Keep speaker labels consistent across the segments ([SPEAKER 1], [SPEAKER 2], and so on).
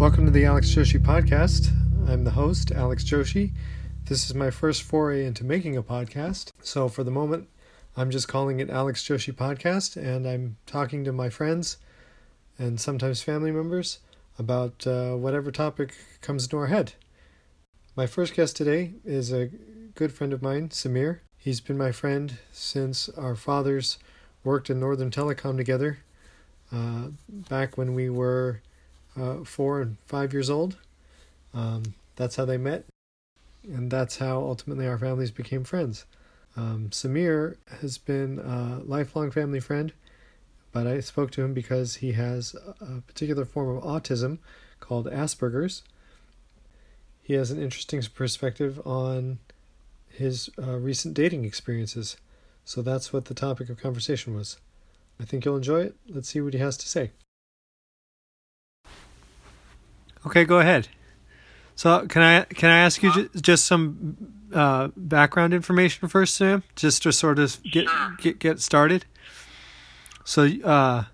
[SPEAKER 1] Welcome to the Alex Joshi podcast. I'm the host, Alex Joshi. This is my first foray into making a podcast. So for the moment, I'm just calling it Alex Joshi Podcast, and I'm talking to my friends and sometimes family members about uh, whatever topic comes into our head. My first guest today is a good friend of mine, Samir. He's been my friend since our fathers worked in Northern Telecom together uh, back when we were uh, four and five years old. Um, that's how they met, and that's how ultimately our families became friends. Um, Samir has been a lifelong family friend, but I spoke to him because he has a particular form of autism called Asperger's. He has an interesting perspective on his uh, recent dating experiences. So that's what the topic of conversation was. I think you'll enjoy it. Let's see what he has to say. Okay, go ahead. So can I can I ask you just, just some uh, background information first, Sam, just to sort of get get get started? So, uh,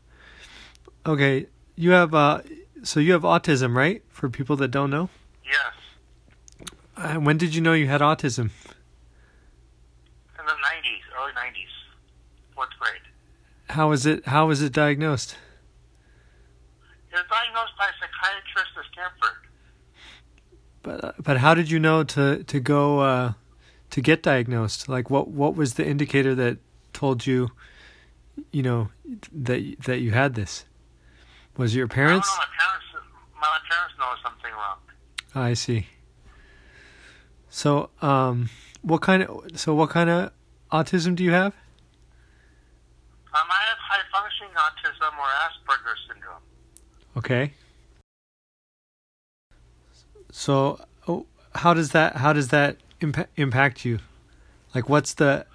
[SPEAKER 1] okay, you have uh, so you have autism, right? For people that don't know.
[SPEAKER 2] Yes.
[SPEAKER 1] Uh, when did you know you had autism?
[SPEAKER 2] In the 90s, early 90s, fourth grade.
[SPEAKER 1] How was it? How was it diagnosed?
[SPEAKER 2] It was diagnosed by a psychiatrist Stanford.
[SPEAKER 1] But uh, but how did you know to to go uh, to get diagnosed? Like what what was the indicator that told you, you know, that that you had this? Was your parents?
[SPEAKER 2] I don't my parents, my parents know something wrong.
[SPEAKER 1] I see. So um, what kind of so what kind of autism do you have?
[SPEAKER 2] Um, I have high functioning autism or Asperger's syndrome.
[SPEAKER 1] Okay. So, oh, how does that how does that impa- impact you? Like, what's the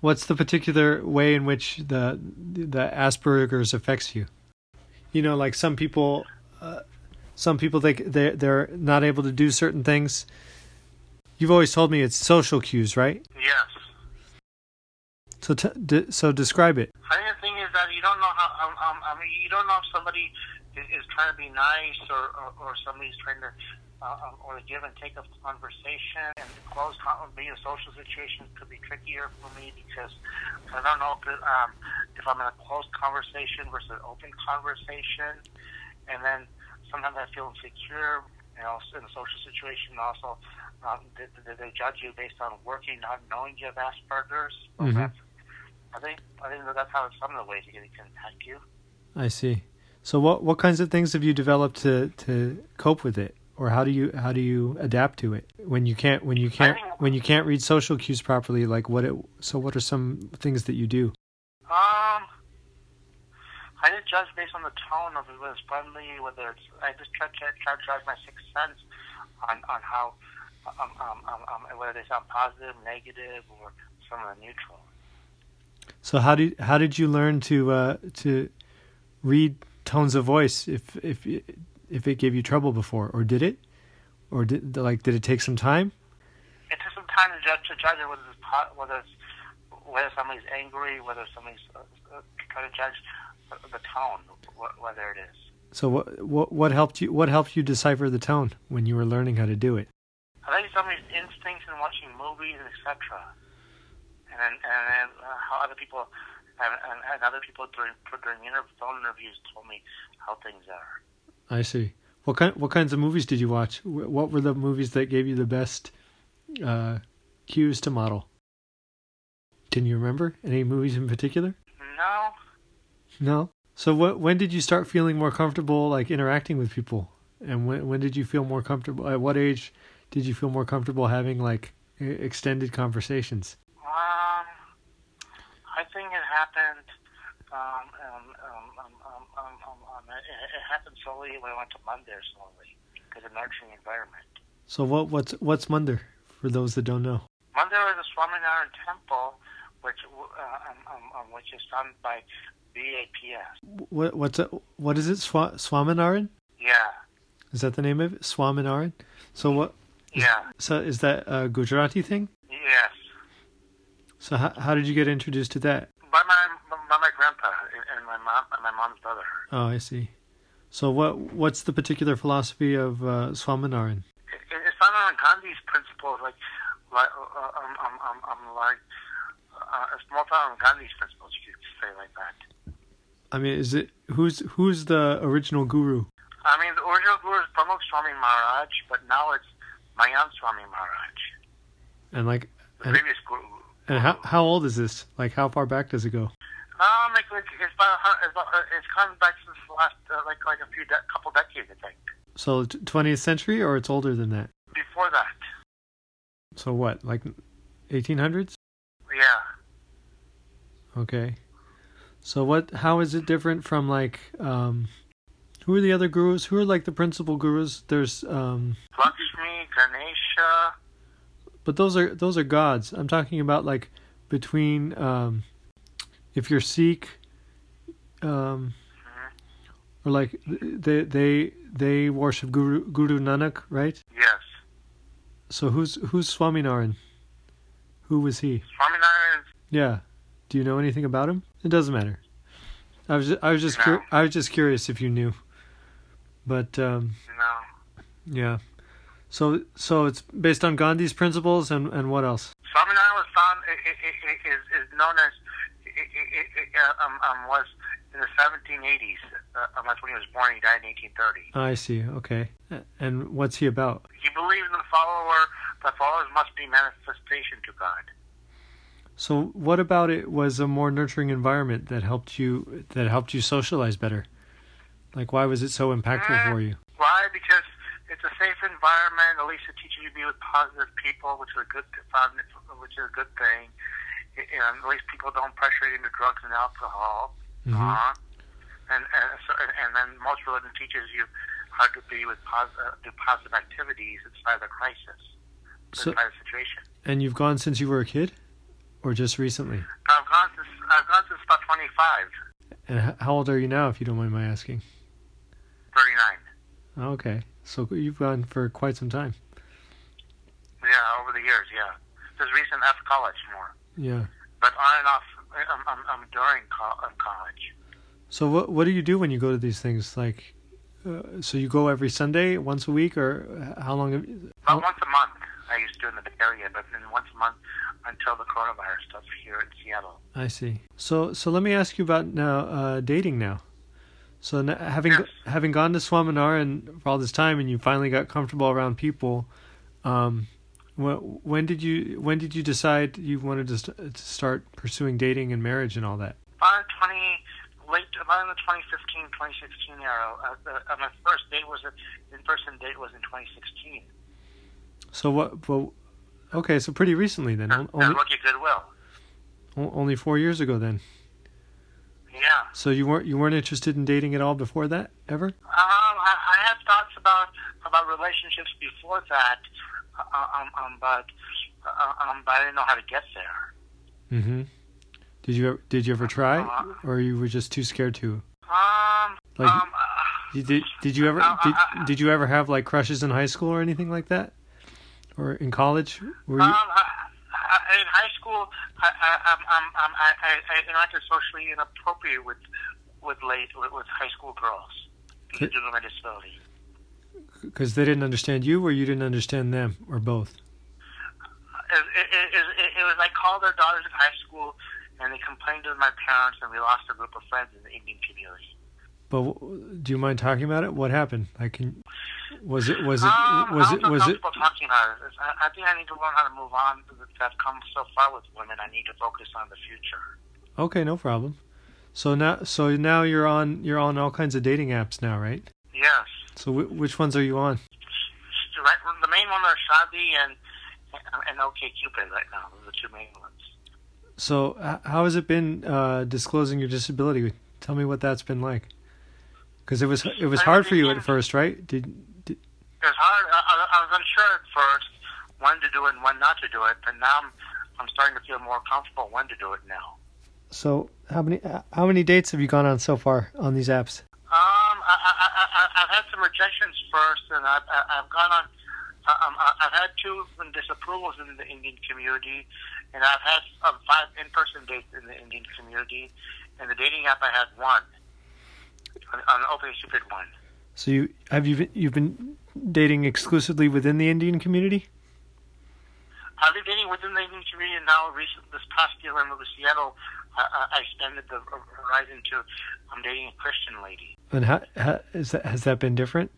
[SPEAKER 1] what's the particular way in which the the Asperger's affects you? You know, like some people, uh, some people they they they're not able to do certain things. You've always told me it's social cues, right?
[SPEAKER 2] Yes.
[SPEAKER 1] So, t- d- so describe it.
[SPEAKER 2] I think the thing is that you don't know how, um, um, I mean, you don't know if somebody is, is trying to be nice or, or, or somebody's trying to, uh, um, or the give and take of conversation. And close, con- being a social situation could be trickier for me because I don't know if, it, um, if I'm in a closed conversation versus an open conversation. And then sometimes I feel insecure, you know, in a social situation also. Um, they, they judge you based on working, not knowing you have Asperger's. So
[SPEAKER 1] Mhm.
[SPEAKER 2] that's I think I think that that's how some of the ways it can impact you.
[SPEAKER 1] I see. So what what kinds of things have you developed to to cope with it, or how do you how do you adapt to it when you can't when you can't when you can't read social cues properly? Like what it so what are some things that you do?
[SPEAKER 2] Um, I didn't judge based on the tone of whether it's friendly, whether it's. I just try to try to judge my sixth sense on on how um, um, um, um, whether they sound positive, negative, or somewhere neutral.
[SPEAKER 1] So how did how did you learn to uh, to read tones of voice if if if it gave you trouble before, or did it, or did like did it take some time?
[SPEAKER 2] It took some time to judge to judge whether it's po- whether it's whether somebody's angry, whether somebody's uh, uh, trying to judge the, the tone, wh- whether it is.
[SPEAKER 1] So what what what helped you what helped you decipher the tone when you were learning how to do it?
[SPEAKER 2] I think somebody's instincts in watching movies, etc. And then, and then uh, how other people and, and, and other people during during inter- phone interviews told me how things are.
[SPEAKER 1] I see. What kind what kinds of movies did you watch? What were the movies that gave you the best uh, cues to model? Can you remember any movies in particular?
[SPEAKER 2] No,
[SPEAKER 1] No. So what when did you start feeling more comfortable like interacting with people? And when when did you feel more comfortable? At what age did you feel more comfortable having like extended conversations?
[SPEAKER 2] I think it happened. Um, um, um, um, um, um, um, um, it, it happened slowly when I went to Mandir slowly because of nurturing environment.
[SPEAKER 1] So what what's what's Mandir for those that don't know?
[SPEAKER 2] Mandir is a Swaminarayan temple, which uh, um, um, um, which is done by BAPS.
[SPEAKER 1] What what's a, what is it? Swa, Swaminarayan?
[SPEAKER 2] Yeah,
[SPEAKER 1] Is that the name of it? Swaminarayan? So what?
[SPEAKER 2] yeah,
[SPEAKER 1] So is that a Gujarati thing?
[SPEAKER 2] yes.
[SPEAKER 1] So how how did you get introduced to that?
[SPEAKER 2] By my by my grandpa and my mom and my mom's brother.
[SPEAKER 1] Oh, I see. So what what's the particular philosophy of uh, Swaminarayan?
[SPEAKER 2] It's on Gandhi's principles, like like uh, um, um, um, um, like uh, it's more on Gandhi's principles. You could say like that.
[SPEAKER 1] I mean, is it who's who's the original guru?
[SPEAKER 2] I mean, the original guru is Pramukh Swami Maharaj, but now it's Mahant Swami Maharaj,
[SPEAKER 1] And like,
[SPEAKER 2] the
[SPEAKER 1] and,
[SPEAKER 2] previous guru.
[SPEAKER 1] And how how old is this? Like, how far back does it go?
[SPEAKER 2] Um, like, like it's about, it's about it's come back since the last uh, like like a few de- couple decades, I think.
[SPEAKER 1] So twentieth century, or it's older than that?
[SPEAKER 2] Before that,
[SPEAKER 1] So what, like eighteen hundreds?
[SPEAKER 2] yeah.
[SPEAKER 1] Okay. So what? How is it different from like um, who are the other gurus? Who are like the principal gurus? There's um,
[SPEAKER 2] Lakshmi, Ganesha.
[SPEAKER 1] But those are those are gods. I'm talking about like between um, if you're Sikh, um, or like they they they worship Guru Guru Nanak, right?
[SPEAKER 2] Yes.
[SPEAKER 1] So who's who's Swaminarayan? Who was he?
[SPEAKER 2] Swaminarayan.
[SPEAKER 1] Yeah. Do you know anything about him? It doesn't matter. I was I was just
[SPEAKER 2] No.
[SPEAKER 1] cur- I was just curious if you knew. But um,
[SPEAKER 2] No.
[SPEAKER 1] yeah. So so it's based on Gandhi's principles and and what else?
[SPEAKER 2] Swaminarayan is is known as uh, um, um was in the 1780s. Uh, um, that's when he was born. He died in 1830.
[SPEAKER 1] I see. Okay. And what's he about?
[SPEAKER 2] He believed in the follower. The followers must be manifestation to God.
[SPEAKER 1] So what about it was a more nurturing environment that helped you that helped you socialize better? Like why was it so impactful for you?
[SPEAKER 2] Why? Because it's a safe environment. At least it teaches you to be with positive people, which is a good, which is a good thing. And at least people don't pressure you into drugs and alcohol.
[SPEAKER 1] Mhm.
[SPEAKER 2] Uh-huh. And and, so, and then most religion teaches you how to be with positive, do positive activities inside the crisis,
[SPEAKER 1] So
[SPEAKER 2] inside the situation.
[SPEAKER 1] and you've gone since you were a kid or just recently?
[SPEAKER 2] I've gone since I've gone since about 25,
[SPEAKER 1] And how old are you now if you don't mind my asking?
[SPEAKER 2] 39.
[SPEAKER 1] Okay. So you've gone for quite some time.
[SPEAKER 2] Yeah, over the years, yeah. Just recent after college more,
[SPEAKER 1] Yeah.
[SPEAKER 2] but on and off. I'm, I'm, I'm during um, college.
[SPEAKER 1] So what what do you do when you go to these things? Like, uh, so you go every Sunday, once a week, or how long? Have you,
[SPEAKER 2] About
[SPEAKER 1] how,
[SPEAKER 2] once a month, I used to do in the Bay Area, but then once a month until the coronavirus stuff here in Seattle.
[SPEAKER 1] I see. So so let me ask you about now uh, dating now. So having
[SPEAKER 2] Yes.
[SPEAKER 1] having gone to Swaminarayan for all this time, and you finally got comfortable around people, um, wh- when did you when did you decide you wanted to, st- to start pursuing dating and marriage and all that?
[SPEAKER 2] About 20, late, about in the 2015, 2016 era. Uh, the, uh, my first date was, a in-person date was in 2016.
[SPEAKER 1] So what? Well, okay, so pretty recently then,
[SPEAKER 2] Uh,
[SPEAKER 1] only
[SPEAKER 2] Rookie Goodwill.
[SPEAKER 1] only four years ago then.
[SPEAKER 2] Yeah.
[SPEAKER 1] So you weren't you weren't interested in dating at all before that ever?
[SPEAKER 2] Um, I, I had thoughts about about relationships before that, uh, um, um, but uh, um, but I didn't know how to get there.
[SPEAKER 1] Mm-hmm. Did you ever, did you ever try,
[SPEAKER 2] Uh,
[SPEAKER 1] or you were just too scared to?
[SPEAKER 2] Um,
[SPEAKER 1] Like,
[SPEAKER 2] um, uh,
[SPEAKER 1] did did you ever
[SPEAKER 2] Uh,
[SPEAKER 1] did, did you ever have like crushes in high school or anything like that, or in college? Were you?
[SPEAKER 2] Um, I, I, in high school, I, I, I, I, I interacted socially inappropriate with with late with, with high school girls due to my disability.
[SPEAKER 1] Because they didn't understand you, or you didn't understand them, or both.
[SPEAKER 2] Uh, it, it, it, it, it was I called their daughters in high school, and they complained to my parents, and we lost a group of friends in the Indian community.
[SPEAKER 1] But w- do you mind talking about it? What happened? I can, was it was it
[SPEAKER 2] Um,
[SPEAKER 1] was it was it?
[SPEAKER 2] talking about it. I, I think I need to learn how to move on. I've come so far with women. I need to focus on the future.
[SPEAKER 1] Okay, no problem. So now, so now you're on you're on all kinds of dating apps now, right?
[SPEAKER 2] Yes.
[SPEAKER 1] So w- which ones are you on?
[SPEAKER 2] Right, the main one are Shaadi and and OK Cupid right now. Those are the two main ones.
[SPEAKER 1] So h- how has it been uh, disclosing your disability? Tell me what that's been like. Because it was it was hard for you at first, right? Did
[SPEAKER 2] It was hard. I, I, I was unsure at first when to do it and when not to do it, but now I'm I'm starting to feel more comfortable when to do it now.
[SPEAKER 1] so? How many how many dates have you gone on so far on these apps?
[SPEAKER 2] Um, I, I, I, I- I've had some rejections first, and I've, I- I've gone on. Um, I've had two disapprovals in the Indian community, and I've had um, five in-person dates in the Indian community. And the dating app, I had one, an, an open stupid one.
[SPEAKER 1] So you have you you've been dating exclusively within the Indian community?
[SPEAKER 2] I've been dating within the Indian community and now. Recent this past year when I to Seattle, I, I extended the horizon to I'm dating a Christian lady.
[SPEAKER 1] And how, how is that? Has that been different?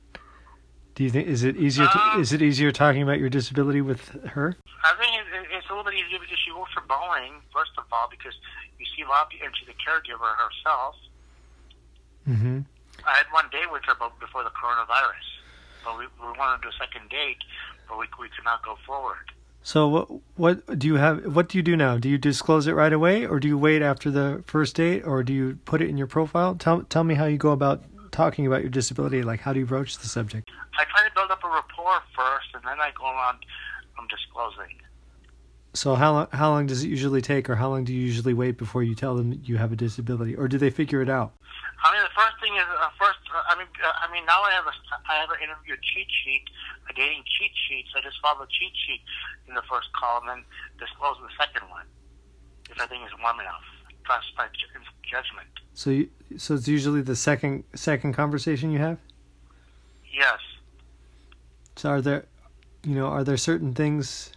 [SPEAKER 1] Do you think is it easier? To,
[SPEAKER 2] Um,
[SPEAKER 1] is it easier talking about your disability with her?
[SPEAKER 2] I think it, it- it's a little bit easier because she works for Boeing, first of all, because you see a lot of people, and she's a caregiver herself.
[SPEAKER 1] Mm-hmm.
[SPEAKER 2] I had one date with her before the coronavirus. But we, we wanted to do a second date, but we, we could not go forward.
[SPEAKER 1] So what what do you have? What do you do now? Do you disclose it right away, or do you wait after the first date, or do you put it in your profile? Tell tell me how you go about talking about your disability. Like how do you broach the subject?
[SPEAKER 2] I try to build up a rapport first, and then I go on um, disclosing.
[SPEAKER 1] So how long how long does it usually take, or how long do you usually wait before you tell them you have a disability, or do they figure it out?
[SPEAKER 2] I mean, the first thing is uh, first. Uh, I mean, uh, I mean, now I have a I have an interview cheat sheet, a dating cheat sheet. So I just follow the cheat sheet in the first call, and disclose the second one if I think it's warm enough. Trust my judgment.
[SPEAKER 1] So you, so it's usually the second second conversation you have.
[SPEAKER 2] Yes.
[SPEAKER 1] So are there, you know, are there certain things?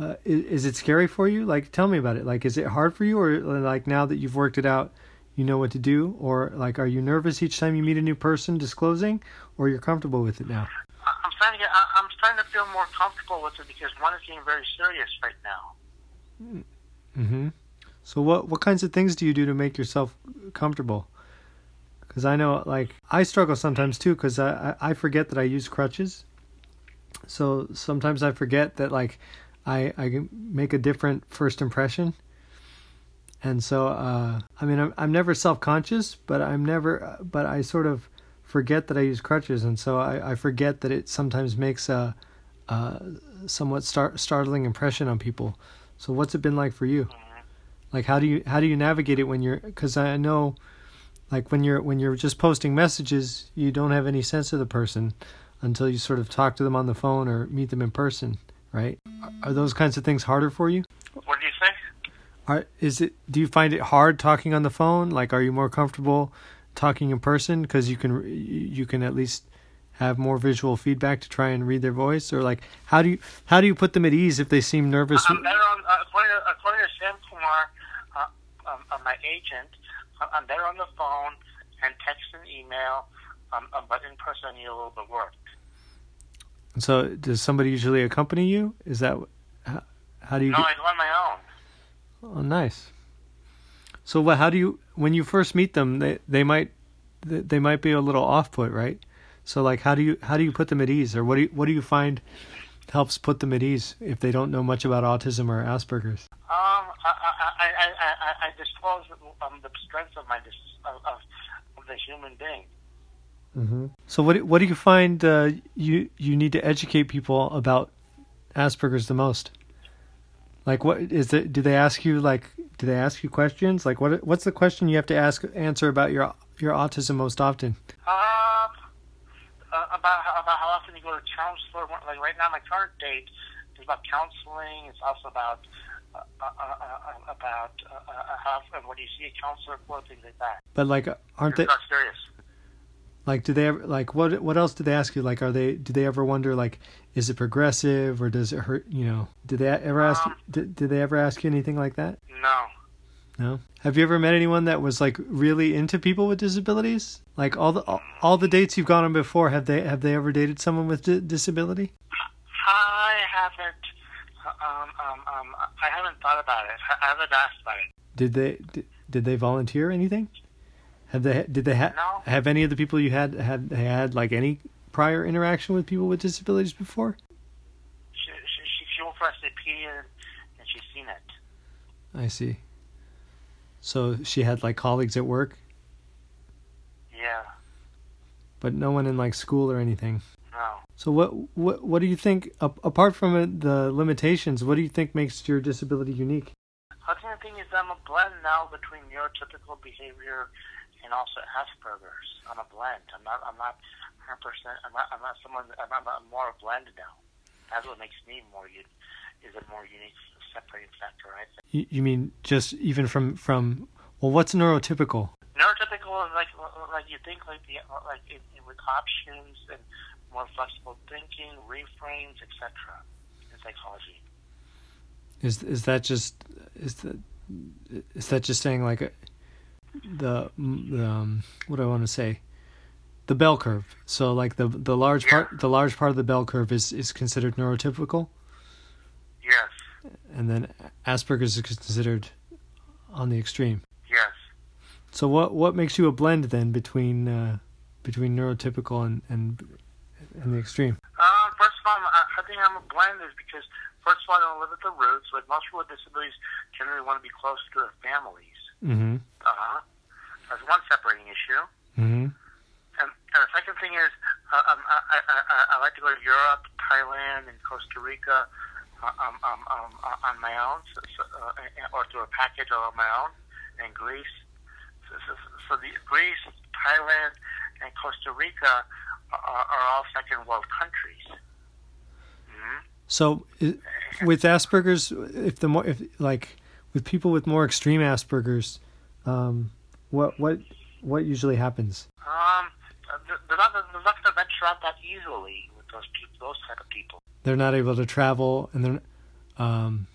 [SPEAKER 1] Uh, is, is it scary for you? Like, tell me about it. Like, is it hard for you, or like now that you've worked it out, you know what to do, or like, are you nervous each time you meet a new person disclosing, or you're comfortable with it now?
[SPEAKER 2] I'm starting to I'm starting to feel more comfortable with it because one is getting very serious right now.
[SPEAKER 1] Mm-hmm. So what what kinds of things do you do to make yourself comfortable? Because I know, like, I struggle sometimes too, because I, I I forget that I use crutches. So sometimes I forget that like I I make a different first impression. And so uh, I mean I'm I'm never self conscious, but I'm never but I sort of forget that I use crutches, and so I, I forget that it sometimes makes a, somewhat star- startling impression on people. So what's it been like for you? Like how do you how do you navigate it when you're cuz I know like when you're when you're just posting messages, you don't have any sense of the person until you sort of talk to them on the phone or meet them in person, right? Are, those kinds of things harder for you?
[SPEAKER 2] What do you think?
[SPEAKER 1] Are is it do you find it hard talking on the phone? Like are you more comfortable talking in person cuz you can you can at least have more visual feedback to try and read their voice or like how do you how do you put them at ease if they seem nervous?
[SPEAKER 2] I'm better on, uh, according, to, according to Sam Kumar, uh, um, uh, my agent, uh, I'm better on the phone and text and email, um, but in person I need a little bit of work.
[SPEAKER 1] So does somebody usually accompany you? Is that how, how do you
[SPEAKER 2] No,
[SPEAKER 1] get,
[SPEAKER 2] I do on my own.
[SPEAKER 1] Oh, nice. So what how do you when you first meet them, they they might they might be a little off put, right? So like how do you how do you put them at ease or what do you, what do you find helps put them at ease if they don't know much about autism or Asperger's?
[SPEAKER 2] Um, I, I, I, I, I, disclose um, the strengths of my of, of the human being.
[SPEAKER 1] Mm-hmm. So what do- what do you find uh, you you need to educate people about Asperger's the most? Like what is it? Do they ask you like? Do they ask you questions? Like what what's the question you have to ask answer about your your autism most often?
[SPEAKER 2] Uh, uh, about how, about how often you go to counselor. Like right now, my current date is about counseling. It's also about uh, uh, uh, uh, about uh, uh, how and what do you see a counselor for things like that.
[SPEAKER 1] But like, aren't they
[SPEAKER 2] not serious.
[SPEAKER 1] Like? Do they ever like what what else do they ask you? Like, are they do they ever wonder like, is it progressive or does it hurt? You know, did they ever ask?
[SPEAKER 2] Um,
[SPEAKER 1] did, did they ever ask you anything like that?
[SPEAKER 2] No.
[SPEAKER 1] No. Have you ever met anyone that was like really into people with disabilities? Like all the all, all the dates you've gone on before, have they have they ever dated someone with di- disability?
[SPEAKER 2] I haven't. Um, um, um, I haven't thought about it. I haven't asked about it.
[SPEAKER 1] Did they did, did they volunteer anything? Have they did they ha-
[SPEAKER 2] No.
[SPEAKER 1] have any of the people you had had had like any prior interaction with people with disabilities before?
[SPEAKER 2] She she she, she worked for SAP and, and she's seen it.
[SPEAKER 1] I see. So she had like colleagues at work,
[SPEAKER 2] Yeah.
[SPEAKER 1] but no one in like school or anything.
[SPEAKER 2] No.
[SPEAKER 1] So what what what do you think apart from uh, the limitations? What do you think makes your disability unique?
[SPEAKER 2] I think the thing is I'm a blend now between neurotypical behavior and also Asperger's. I'm a blend. I'm not. I'm not 100. percent I'm not. I'm not someone. I'm, I'm, I'm more a blend now. That's what makes me more. un- Is a more unique separating factor. I think.
[SPEAKER 1] You, you mean just even from from well, what's neurotypical?
[SPEAKER 2] Neurotypical is like like you think like the like in, in, with options and more flexible thinking, reframes, etc. in psychology.
[SPEAKER 1] Is is that just is that is that just saying like a, the the um, what do I want to say? The bell curve. So like the the large
[SPEAKER 2] yeah.
[SPEAKER 1] part the large part of the bell curve is is considered neurotypical.
[SPEAKER 2] Yes.
[SPEAKER 1] And then Asperger's is considered on the extreme.
[SPEAKER 2] Yes.
[SPEAKER 1] So what what makes you a blend then between uh, between neurotypical and and and the extreme?
[SPEAKER 2] Uh, first of all, I, I think I'm a blend is because first of all, I don't live at the roots. Like most people with disabilities generally want to be close to their families.
[SPEAKER 1] Mm-hmm.
[SPEAKER 2] Uh huh. That's one separating issue.
[SPEAKER 1] Mm-hmm.
[SPEAKER 2] And, and the second thing is, uh, um, I, I, I, I like to go to Europe, Thailand, and Costa Rica uh, um, um, um, uh, on my own, so, so, uh, or through a package on my own, and Greece. So, so, so the Greece, Thailand, and Costa Rica are, are all second world countries. Mm-hmm.
[SPEAKER 1] So, with Asperger's, if the more, if like with people with more extreme Asperger's, um, what what what usually happens?
[SPEAKER 2] Um, they're not, they're not going to venture out that easily with those people, those type of people.
[SPEAKER 1] They're not able to travel, and they're um,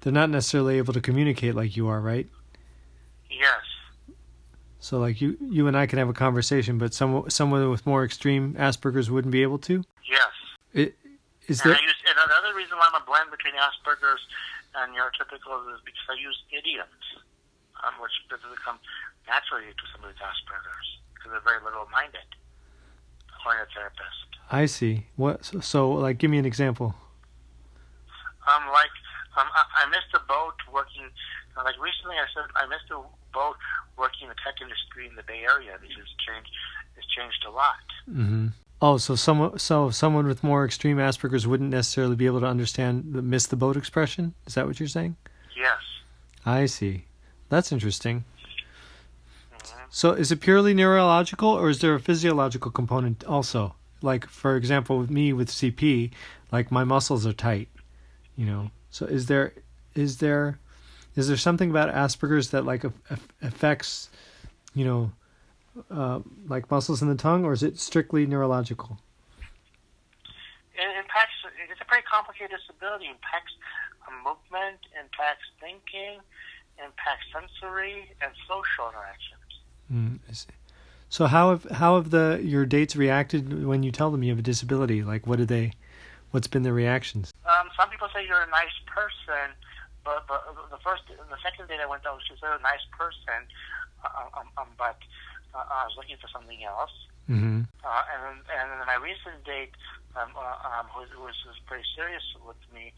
[SPEAKER 1] they're not necessarily able to communicate like you are, right?
[SPEAKER 2] Yes.
[SPEAKER 1] So, like you, you and I can have a conversation, but someone someone with more extreme Asperger's wouldn't be able to.
[SPEAKER 2] Yes.
[SPEAKER 1] It, is
[SPEAKER 2] and
[SPEAKER 1] there?
[SPEAKER 2] I use, and another reason why I'm a blend between Asperger's and neurotypicals is because I use idioms, which doesn't come naturally to somebody with Asperger's because they're very literal minded, according to.
[SPEAKER 1] I see. What? So, so, like, give me an example.
[SPEAKER 2] Um, like, um, I, I missed a boat working. Uh, like recently, I said I missed a boat working in the tech industry in the Bay Area because it's changed. It's changed a lot.
[SPEAKER 1] Mm-hmm. Oh, so someone, so someone with more extreme Asperger's wouldn't necessarily be able to understand the "miss the boat" expression. Is that what you're saying?
[SPEAKER 2] Yes.
[SPEAKER 1] I see. That's interesting. So, is it purely neurological, or is there a physiological component also? Like, for example, with me with CP, like my muscles are tight. You know. So, is there, is there, is there something about Asperger's that like affects, you know, uh, like muscles in the tongue, or is it strictly neurological?
[SPEAKER 2] It impacts. It's a very complicated disability. It impacts movement, impacts thinking, impacts sensory and social interactions.
[SPEAKER 1] Mm, so how have how have the your dates reacted when you tell them you have a disability? Like, what do they? What's been their reactions?
[SPEAKER 2] Um, some people say you're a nice person, but, but the first, the second date I went out, she said a nice person, uh, um, um, but uh, I was looking for something else.
[SPEAKER 1] Mm-hmm.
[SPEAKER 2] Uh, and and then my recent date, um, uh, um, who, who was, was pretty serious with me,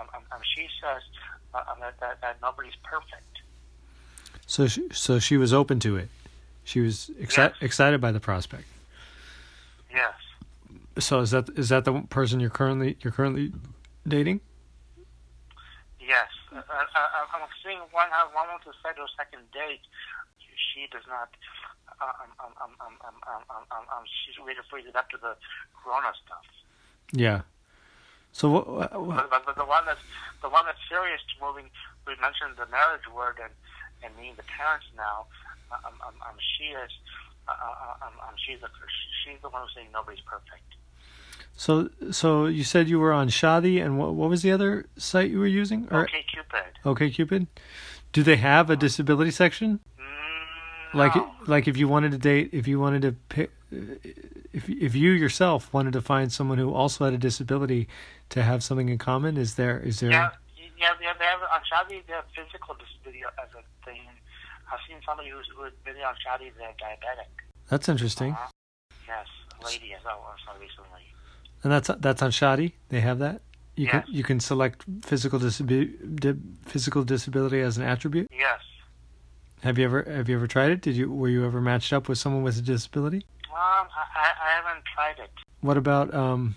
[SPEAKER 2] um, um, she says uh, uh, that, that, that nobody's perfect.
[SPEAKER 1] So she, so she was open to it. She was exci-
[SPEAKER 2] yes.
[SPEAKER 1] excited by the prospect.
[SPEAKER 2] Yes.
[SPEAKER 1] So is that is that the person you're currently you're currently dating?
[SPEAKER 2] Yes, uh, uh I, am seeing one one month to set second date. She does not. Um, um, um, um, um, um, um, um, she's really freezing up to the Corona stuff.
[SPEAKER 1] Yeah. So what?
[SPEAKER 2] what but, but, the one that's the one that's serious to moving. We mentioned the marriage word and and meeting the parents now. Um, um, um, she is. Uh, um, um, she's the she's the one who's saying nobody's perfect.
[SPEAKER 1] So so you said you were on Shaadi, and what what was the other site you were using?
[SPEAKER 2] Or, okay Cupid.
[SPEAKER 1] Okay Cupid. Do they have a disability section? Like
[SPEAKER 2] no.
[SPEAKER 1] like if you wanted to date if you wanted to pick if if you yourself wanted to find someone who also had a disability to have something in common is there is there
[SPEAKER 2] yeah yeah they have, they have on Shaadi they have physical disability as a thing. I've seen somebody who's who's been on Shaadi they're diabetic.
[SPEAKER 1] That's interesting.
[SPEAKER 2] Uh-huh. yes a lady as well saw recently.
[SPEAKER 1] And that's that's on Shaadi they have that? You
[SPEAKER 2] yes.
[SPEAKER 1] can you can select physical disability physical disability as an attribute?
[SPEAKER 2] Yes
[SPEAKER 1] have you ever have you ever tried it? Did you were you ever matched up with someone with a disability?
[SPEAKER 2] Um, I, I haven't tried it.
[SPEAKER 1] What about um?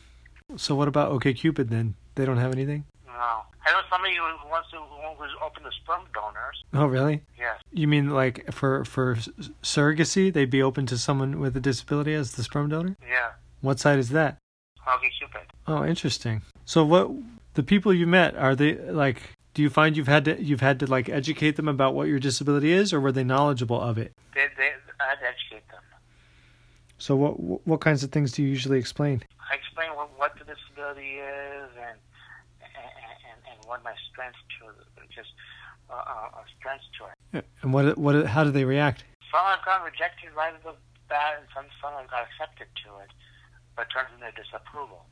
[SPEAKER 1] So what about OK Cupid then? They don't have anything.
[SPEAKER 2] No, I know somebody who wants to who's open to sperm donors.
[SPEAKER 1] Oh really?
[SPEAKER 2] Yes.
[SPEAKER 1] You mean like for for surrogacy, they'd be open to someone with a disability as the sperm donor?
[SPEAKER 2] Yeah.
[SPEAKER 1] What site is that?
[SPEAKER 2] OkCupid.
[SPEAKER 1] Oh, interesting. So what the people you met are they like do you find you've had to you've had to like educate them about what your disability is, or were they knowledgeable of it?
[SPEAKER 2] They, they, I had to educate them.
[SPEAKER 1] So what what kinds of things do you usually explain?
[SPEAKER 2] I explain what, what the disability is and and, and, what my strengths to just uh, uh, strengths to it.
[SPEAKER 1] And what what how do they react?
[SPEAKER 2] Some have gotten rejected right off the bat, and some some have got accepted to it, but turns into disapproval.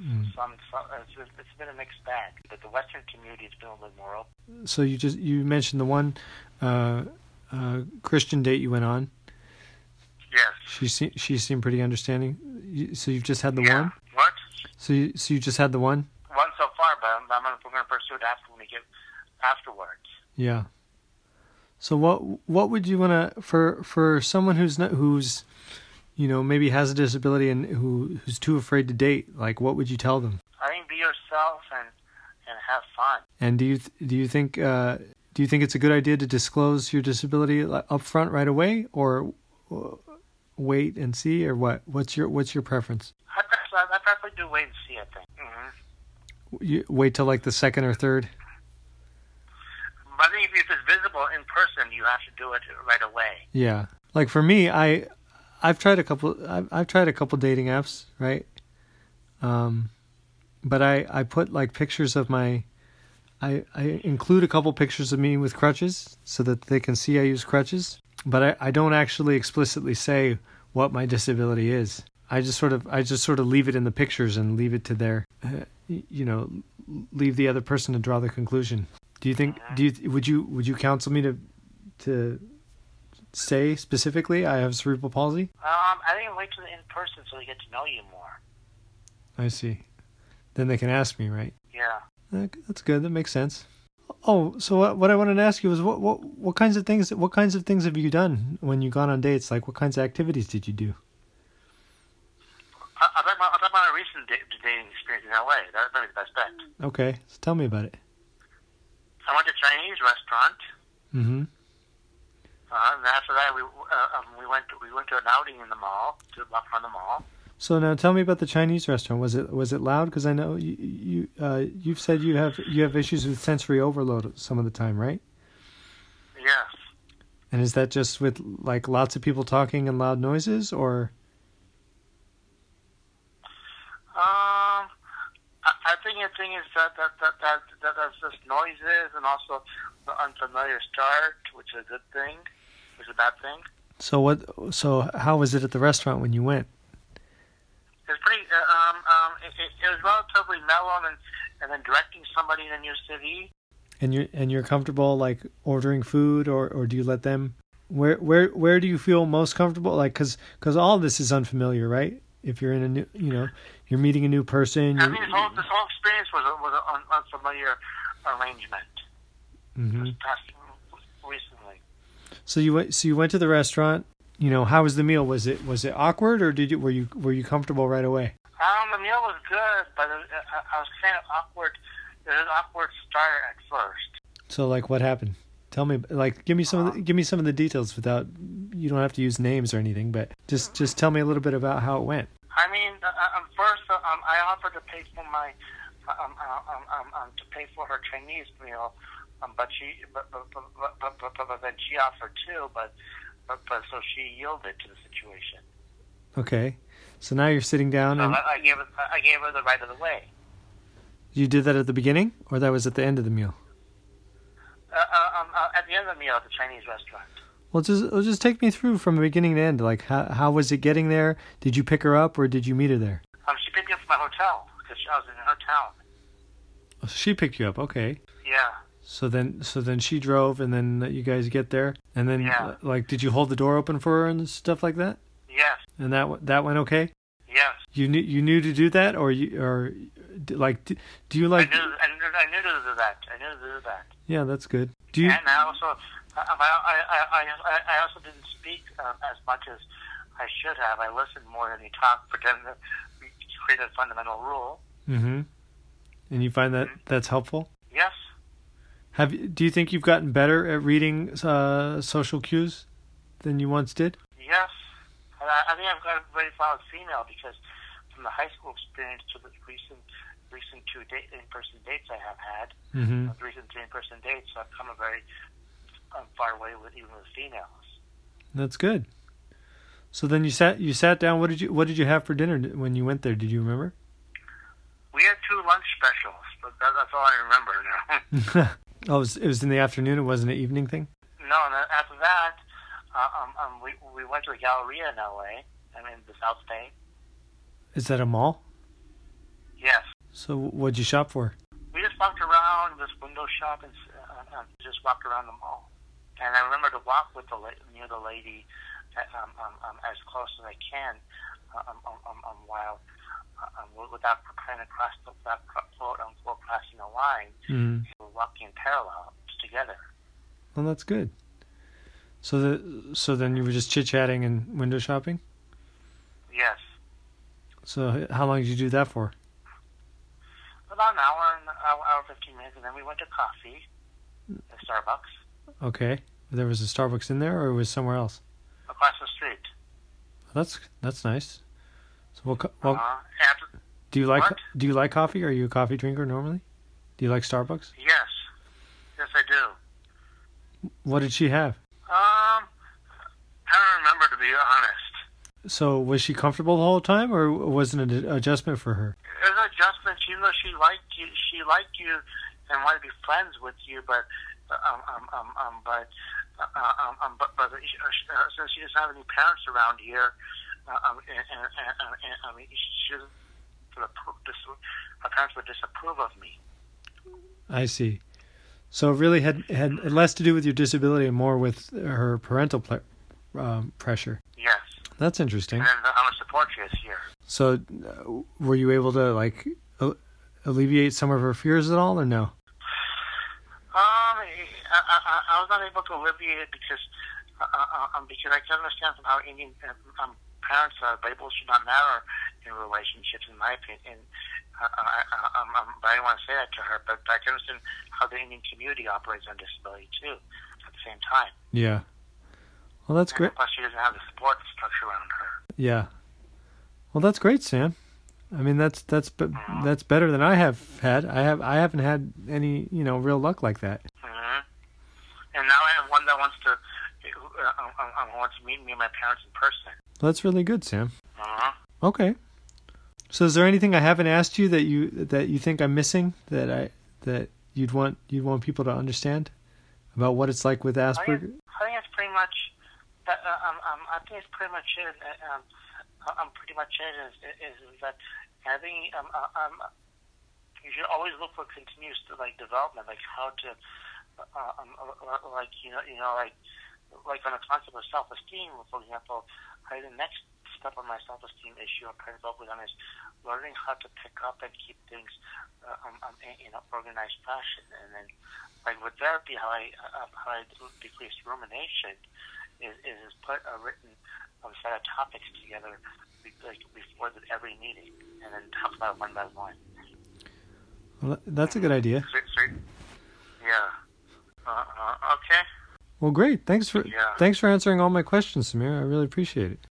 [SPEAKER 1] Mm.
[SPEAKER 2] Some, some it's, it's been a mixed bag. But the Western community has been a little more open.
[SPEAKER 1] So you just you mentioned the one uh, uh, Christian date you went on.
[SPEAKER 2] Yes.
[SPEAKER 1] She se- she seemed pretty understanding. You, so you've just had the
[SPEAKER 2] yeah.
[SPEAKER 1] one.
[SPEAKER 2] What?
[SPEAKER 1] So you so you just had the one.
[SPEAKER 2] One so far, but I'm, I'm gonna, going to pursue it after when we get afterwards.
[SPEAKER 1] Yeah. So what what would you want to for for someone who's not who's you know maybe has a disability and who who's too afraid to date like what would you tell them?
[SPEAKER 2] I think be yourself and and have fun.
[SPEAKER 1] And do you th- do you think uh, do you think it's a good idea to disclose your disability up front right away or uh, wait and see or what? What's your what's your preference?
[SPEAKER 2] I prefer, I prefer do wait and see. I think. Mm-hmm.
[SPEAKER 1] You wait till like the second or third.
[SPEAKER 2] But I think if it's visible in person, you have to do it right away.
[SPEAKER 1] Yeah, like for me, I I've tried a couple. I've, I've tried a couple dating apps, right? Um, but I I put like pictures of my. I I include a couple pictures of me with crutches so that they can see I use crutches. But I I don't actually explicitly say what my disability is. I just sort of I just sort of leave it in the pictures and leave it to their, uh, you know, leave the other person to draw the conclusion. Do you think? Do you would you would you counsel me to to say specifically I have cerebral palsy?
[SPEAKER 2] Um, I think wait till in person so they get to know you more.
[SPEAKER 1] I see. Then they can ask me, right?
[SPEAKER 2] Yeah.
[SPEAKER 1] That's good. That makes sense. Oh, so what, what I wanted to ask you was what what what kinds of things what kinds of things have you done when you've gone on dates? Like what kinds of activities did you do?
[SPEAKER 2] I'll talk about, I'll talk about my recent dating experience in LA. That's probably the best bet.
[SPEAKER 1] Okay, so tell me about it.
[SPEAKER 2] I went to a Chinese restaurant.
[SPEAKER 1] Mm-hmm.
[SPEAKER 2] Uh, and after that, we uh, um, we went to, we went to an outing in the mall, to from the mall.
[SPEAKER 1] So now tell me about the Chinese restaurant. Was it was it loud? Because I know you you uh, you've said you have you have issues with sensory overload some of the time, right?
[SPEAKER 2] Yes.
[SPEAKER 1] And is that just with like lots of people talking and loud noises, or?
[SPEAKER 2] Um, I, think the thing is that that that that, that that's just noises and also the unfamiliar start, which is a good thing, is a bad thing.
[SPEAKER 1] So what? So how was it at the restaurant when you went?
[SPEAKER 2] It was pretty. Uh, um, um, it, it, it was relatively mellow, and and then directing somebody in a new city.
[SPEAKER 1] And you're and you're comfortable like ordering food, or or do you let them? Where where where do you feel most comfortable? Like, cause cause all this is unfamiliar, right? If you're in a new, you know, you're meeting a new person.
[SPEAKER 2] I mean, this whole, this whole experience was a, was an unfamiliar arrangement.
[SPEAKER 1] Mm-hmm.
[SPEAKER 2] Past recently.
[SPEAKER 1] So you went. So you went to the restaurant. You know, how was the meal? Was it was it awkward, or did you were you were you comfortable right away?
[SPEAKER 2] Um, the meal was good, but it, I, I was kind of awkward. It was an awkward start at first.
[SPEAKER 1] So like, what happened? Tell me, like, give me some of the, give me some of the details without. You don't have to use names or anything, but just just tell me a little bit about how it went.
[SPEAKER 2] I mean, uh, um, first, uh, um, I offered to pay for my um, um, um, um, to pay for her Chinese meal, um, but she but but, but, but, but, then she offered too, but, but but so she yielded to the situation.
[SPEAKER 1] Okay, so now you're sitting down
[SPEAKER 2] So
[SPEAKER 1] and
[SPEAKER 2] I, I gave her I gave her the right of the way.
[SPEAKER 1] you did that at the beginning, or that was at the end of the meal.
[SPEAKER 2] Uh, uh, um, uh, at the end of the meal at the Chinese restaurant.
[SPEAKER 1] Well, just well, just take me through from the beginning to end. Like, how how was it getting there? Did you pick her up, or did you meet her there?
[SPEAKER 2] Um, she picked me up from my hotel because I was in her town.
[SPEAKER 1] Oh, she picked you up. Okay.
[SPEAKER 2] Yeah.
[SPEAKER 1] So then, so then she drove, and then you guys get there, and then
[SPEAKER 2] Yeah.
[SPEAKER 1] like, did you hold the door open for her and stuff like that?
[SPEAKER 2] Yes.
[SPEAKER 1] And that that went okay.
[SPEAKER 2] Yes.
[SPEAKER 1] You knew you knew to do that, or you or like do, do you like?
[SPEAKER 2] I knew. I knew. I knew to do that. I knew to do that.
[SPEAKER 1] Yeah, that's good. Do you?
[SPEAKER 2] And I also, I, I, I, I, also didn't speak um, as much as I should have. I listened more than he talked, pretending to create a fundamental rule.
[SPEAKER 1] Mm-hmm. And you find that
[SPEAKER 2] Mhm.
[SPEAKER 1] that's helpful.
[SPEAKER 2] Yes.
[SPEAKER 1] Have do you think you've gotten better at reading uh, social cues than you once did?
[SPEAKER 2] Yes. And I, I think I've got a very solid female because from the high school experience to the recent recent two date, in-person dates I have had,
[SPEAKER 1] Mm-hmm.
[SPEAKER 2] the recent two in-person dates, I've come a very um, far away with even with females.
[SPEAKER 1] That's good. So then you sat you sat down. What did you What did you have for dinner when you went there? Did you remember?
[SPEAKER 2] We had two lunch specials, but that, that's all I remember now.
[SPEAKER 1] oh, it was, it was in the afternoon. It wasn't an evening thing.
[SPEAKER 2] no, and then after that, uh, um, um, we we went to a Galleria in L.A. I mean, the South State.
[SPEAKER 1] Is that a mall?
[SPEAKER 2] Yes.
[SPEAKER 1] So what'd you shop for?
[SPEAKER 2] We just walked around this window shop and uh, um, just walked around the mall. And I remember to walk with the la- near the lady um, um, um, as close as I can um, um, um, um, while uh, um, without trying to cross the without quote unquote crossing the line.
[SPEAKER 1] Mm.
[SPEAKER 2] We're walking in parallel together.
[SPEAKER 1] Well, that's good. So the so then you were just chit chatting and window shopping.
[SPEAKER 2] Yes.
[SPEAKER 1] So how long did you do that for?
[SPEAKER 2] About an hour and hour, hour fifteen minutes, and then we went to coffee at Starbucks
[SPEAKER 1] Okay. There was a Starbucks in there, or it was somewhere else.
[SPEAKER 2] Across the street.
[SPEAKER 1] That's that's nice. So what? co- Well,
[SPEAKER 2] uh, and
[SPEAKER 1] do you like
[SPEAKER 2] what?
[SPEAKER 1] do you like coffee? Are you a coffee drinker normally? Do you like Starbucks?
[SPEAKER 2] yes, yes, I do.
[SPEAKER 1] What did she have?
[SPEAKER 2] Um, I don't remember to be honest.
[SPEAKER 1] So was she comfortable the whole time, or was it an adjustment for her?
[SPEAKER 2] There's adjustments, even though she liked you, she liked you and wanted to be friends with you, but um, um, um, um but um, um, but but uh, uh, since she doesn't have any parents around here, uh, um, and, and, and, and, I mean, she doesn't. Her parents would disapprove of me.
[SPEAKER 1] I see. So it really had had less to do with your disability and more with her parental ple- um, pressure.
[SPEAKER 2] Yes,
[SPEAKER 1] That's interesting.
[SPEAKER 2] and how much support she has here.
[SPEAKER 1] So uh, were you able to like alleviate some of her fears at all, or no?
[SPEAKER 2] I, I, was not able to alleviate it because, uh, uh, um, because I can understand from how Indian uh, um, parents are, labels should not matter in relationships, in my opinion. Uh, I, I, um, um, but I didn't want to say that to her, but I can understand how the Indian community operates on disability too. At the same time,
[SPEAKER 1] Yeah. Well, that's great.
[SPEAKER 2] Plus she doesn't have the support structure around her.
[SPEAKER 1] Yeah. Well, that's great, Sam. I mean, that's that's be- that's better than I have had. I have I haven't had any you know real luck like that.
[SPEAKER 2] And now I have one that wants to, uh, um, um, um, wants to meet me and my parents in person.
[SPEAKER 1] That's really good, Sam.
[SPEAKER 2] Uh-huh.
[SPEAKER 1] Okay. So, is there anything I haven't asked you that you that you think I'm missing that I that you'd want you'd want people to understand about what it's like with
[SPEAKER 2] I
[SPEAKER 1] Asperger?
[SPEAKER 2] think, I think it's pretty much. That, uh, um, um, I think it's pretty much it. Uh, um, uh, um, pretty much it is, is, is that having um, uh, um, you should always look for continuous like development, like how to, uh, um, uh, uh, like you know, you know, like like on the concept of self-esteem, for example, I the next step on my self-esteem issue I'm trying to focus on is learning how to pick up and keep things uh, um, um, in, in an organized fashion, and then like with therapy, how I uh, how I decrease rumination is, is put a written um, set of topics together like before the, every meeting, and then talk about it one by one.
[SPEAKER 1] Well, that's a good idea.
[SPEAKER 2] So, so, yeah. Uh, okay.
[SPEAKER 1] Well, great. Thanks for
[SPEAKER 2] Yeah.
[SPEAKER 1] thanks for answering all my questions, Samir. I really appreciate it.